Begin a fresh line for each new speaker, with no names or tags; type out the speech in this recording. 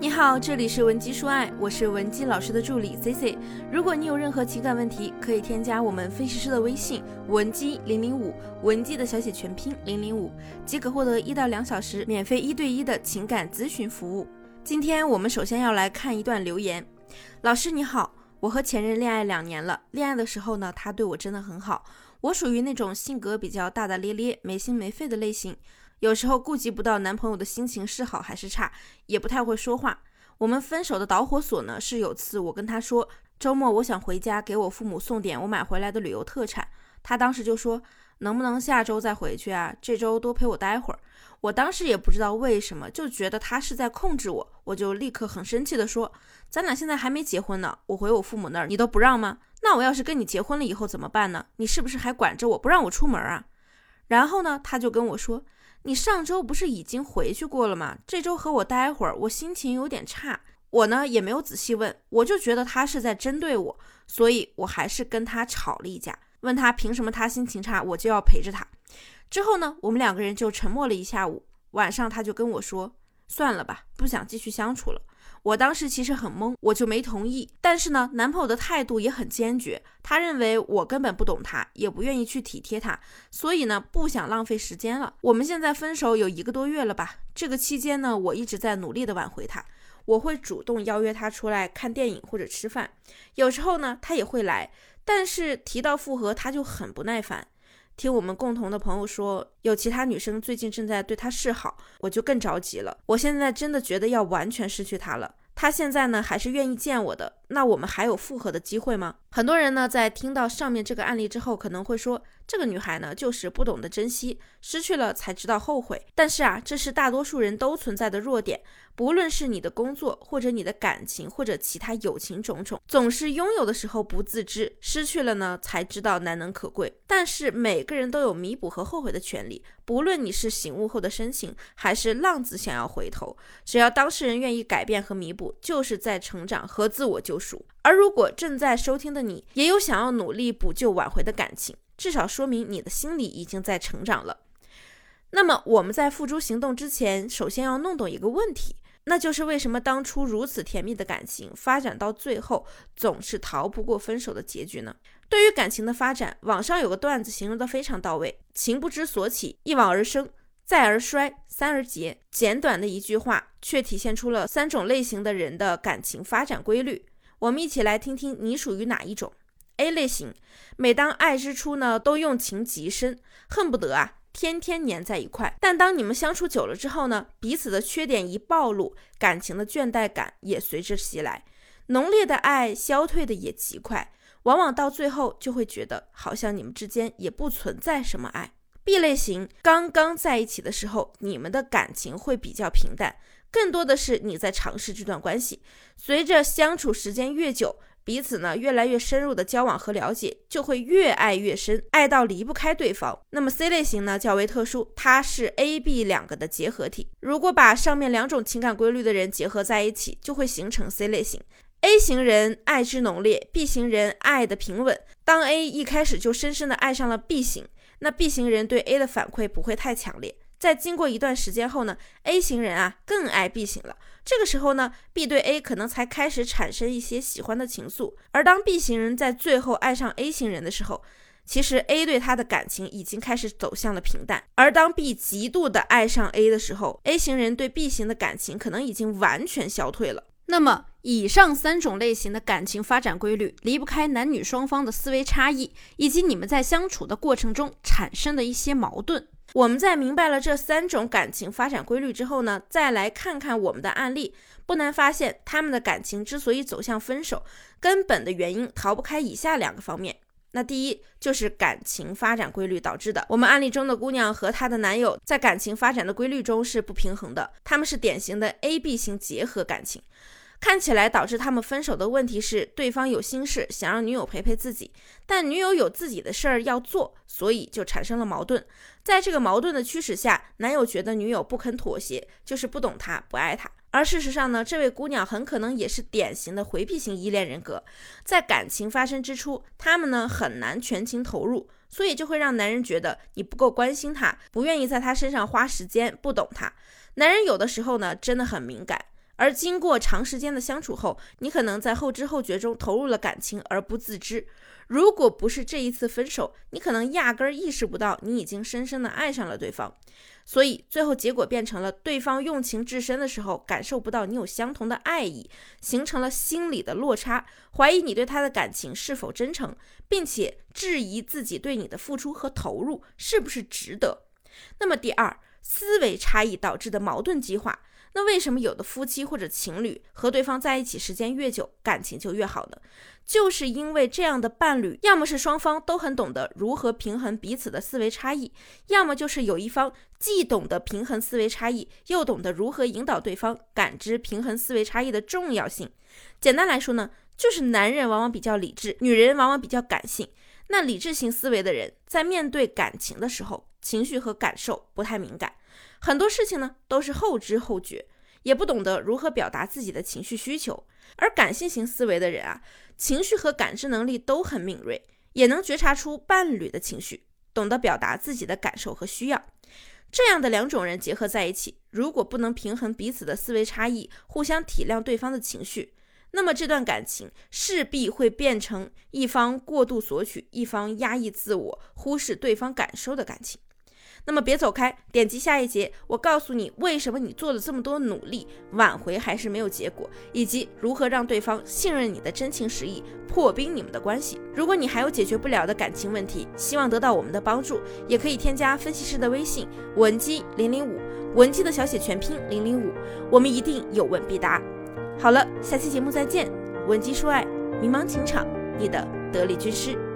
你好，这里是文姬说爱，我是文姬老师的助理 C C。如果你有任何情感问题，可以添加我们分析师的微信文姬零零五，文姬的小写全拼零零五，即可获得一到两小时免费一对一的情感咨询服务。今天我们首先要来看一段留言。老师你好，我和前任恋爱两年了，恋爱的时候呢，他对我真的很好。我属于那种性格比较大大咧咧、没心没肺的类型。有时候顾及不到男朋友的心情是好还是差，也不太会说话。我们分手的导火索呢，是有次我跟他说周末我想回家给我父母送点我买回来的旅游特产，他当时就说能不能下周再回去啊？这周多陪我待会儿。我当时也不知道为什么，就觉得他是在控制我，我就立刻很生气的说，咱俩现在还没结婚呢，我回我父母那儿你都不让吗？那我要是跟你结婚了以后怎么办呢？你是不是还管着我不让我出门啊？然后呢，他就跟我说。你上周不是已经回去过了吗？这周和我待会儿，我心情有点差。我呢也没有仔细问，我就觉得他是在针对我，所以我还是跟他吵了一架，问他凭什么他心情差我就要陪着他。之后呢，我们两个人就沉默了一下午。晚上他就跟我说：“算了吧，不想继续相处了。”我当时其实很懵，我就没同意。但是呢，男朋友的态度也很坚决，他认为我根本不懂他，也不愿意去体贴他，所以呢，不想浪费时间了。我们现在分手有一个多月了吧？这个期间呢，我一直在努力的挽回他，我会主动邀约他出来看电影或者吃饭，有时候呢，他也会来，但是提到复合，他就很不耐烦。听我们共同的朋友说，有其他女生最近正在对他示好，我就更着急了。我现在真的觉得要完全失去他了。他现在呢，还是愿意见我的，那我们还有复合的机会吗？很多人呢，在听到上面这个案例之后，可能会说，这个女孩呢，就是不懂得珍惜，失去了才知道后悔。但是啊，这是大多数人都存在的弱点。不论是你的工作，或者你的感情，或者其他友情种种，总是拥有的时候不自知，失去了呢才知道难能可贵。但是每个人都有弥补和后悔的权利，不论你是醒悟后的深情，还是浪子想要回头，只要当事人愿意改变和弥补，就是在成长和自我救而如果正在收听的你也有想要努力补救挽回的感情，至少说明你的心里已经在成长了。那么我们在付诸行动之前，首先要弄懂一个问题。那就是为什么当初如此甜蜜的感情发展到最后总是逃不过分手的结局呢？对于感情的发展，网上有个段子形容的非常到位：情不知所起，一往而生，再而衰，三而竭。简短的一句话，却体现出了三种类型的人的感情发展规律。我们一起来听听你属于哪一种？A 类型，每当爱之初呢，都用情极深，恨不得啊。天天黏在一块，但当你们相处久了之后呢，彼此的缺点一暴露，感情的倦怠感也随之袭来，浓烈的爱消退的也极快，往往到最后就会觉得好像你们之间也不存在什么爱。B 类型刚刚在一起的时候，你们的感情会比较平淡，更多的是你在尝试这段关系，随着相处时间越久。彼此呢越来越深入的交往和了解，就会越爱越深，爱到离不开对方。那么 C 类型呢较为特殊，它是 A、B 两个的结合体。如果把上面两种情感规律的人结合在一起，就会形成 C 类型。A 型人爱之浓烈，B 型人爱的平稳。当 A 一开始就深深的爱上了 B 型，那 B 型人对 A 的反馈不会太强烈。在经过一段时间后呢，A 型人啊更爱 B 型了。这个时候呢，B 对 A 可能才开始产生一些喜欢的情愫。而当 B 型人在最后爱上 A 型人的时候，其实 A 对他的感情已经开始走向了平淡。而当 B 极度的爱上 A 的时候，A 型人对 B 型的感情可能已经完全消退了。那么，以上三种类型的感情发展规律，离不开男女双方的思维差异，以及你们在相处的过程中产生的一些矛盾。我们在明白了这三种感情发展规律之后呢，再来看看我们的案例，不难发现，他们的感情之所以走向分手，根本的原因逃不开以下两个方面。那第一就是感情发展规律导致的。我们案例中的姑娘和她的男友在感情发展的规律中是不平衡的，他们是典型的 A B 型结合感情。看起来导致他们分手的问题是，对方有心事想让女友陪陪自己，但女友有自己的事儿要做，所以就产生了矛盾。在这个矛盾的驱使下，男友觉得女友不肯妥协，就是不懂他，不爱他。而事实上呢，这位姑娘很可能也是典型的回避型依恋人格，在感情发生之初，他们呢很难全情投入，所以就会让男人觉得你不够关心他，不愿意在他身上花时间，不懂他。男人有的时候呢真的很敏感。而经过长时间的相处后，你可能在后知后觉中投入了感情而不自知。如果不是这一次分手，你可能压根儿意识不到你已经深深的爱上了对方。所以最后结果变成了对方用情至深的时候，感受不到你有相同的爱意，形成了心理的落差，怀疑你对他的感情是否真诚，并且质疑自己对你的付出和投入是不是值得。那么第二，思维差异导致的矛盾激化。那为什么有的夫妻或者情侣和对方在一起时间越久，感情就越好呢？就是因为这样的伴侣，要么是双方都很懂得如何平衡彼此的思维差异，要么就是有一方既懂得平衡思维差异，又懂得如何引导对方感知平衡思维差异的重要性。简单来说呢，就是男人往往比较理智，女人往往比较感性。那理智型思维的人在面对感情的时候，情绪和感受不太敏感。很多事情呢都是后知后觉，也不懂得如何表达自己的情绪需求。而感性型思维的人啊，情绪和感知能力都很敏锐，也能觉察出伴侣的情绪，懂得表达自己的感受和需要。这样的两种人结合在一起，如果不能平衡彼此的思维差异，互相体谅对方的情绪，那么这段感情势必会变成一方过度索取，一方压抑自我，忽视对方感受的感情。那么别走开，点击下一节，我告诉你为什么你做了这么多努力，挽回还是没有结果，以及如何让对方信任你的真情实意，破冰你们的关系。如果你还有解决不了的感情问题，希望得到我们的帮助，也可以添加分析师的微信文姬零零五，文姬的小写全拼零零五，我们一定有问必答。好了，下期节目再见，文姬说爱，迷茫情场，你的得力军师。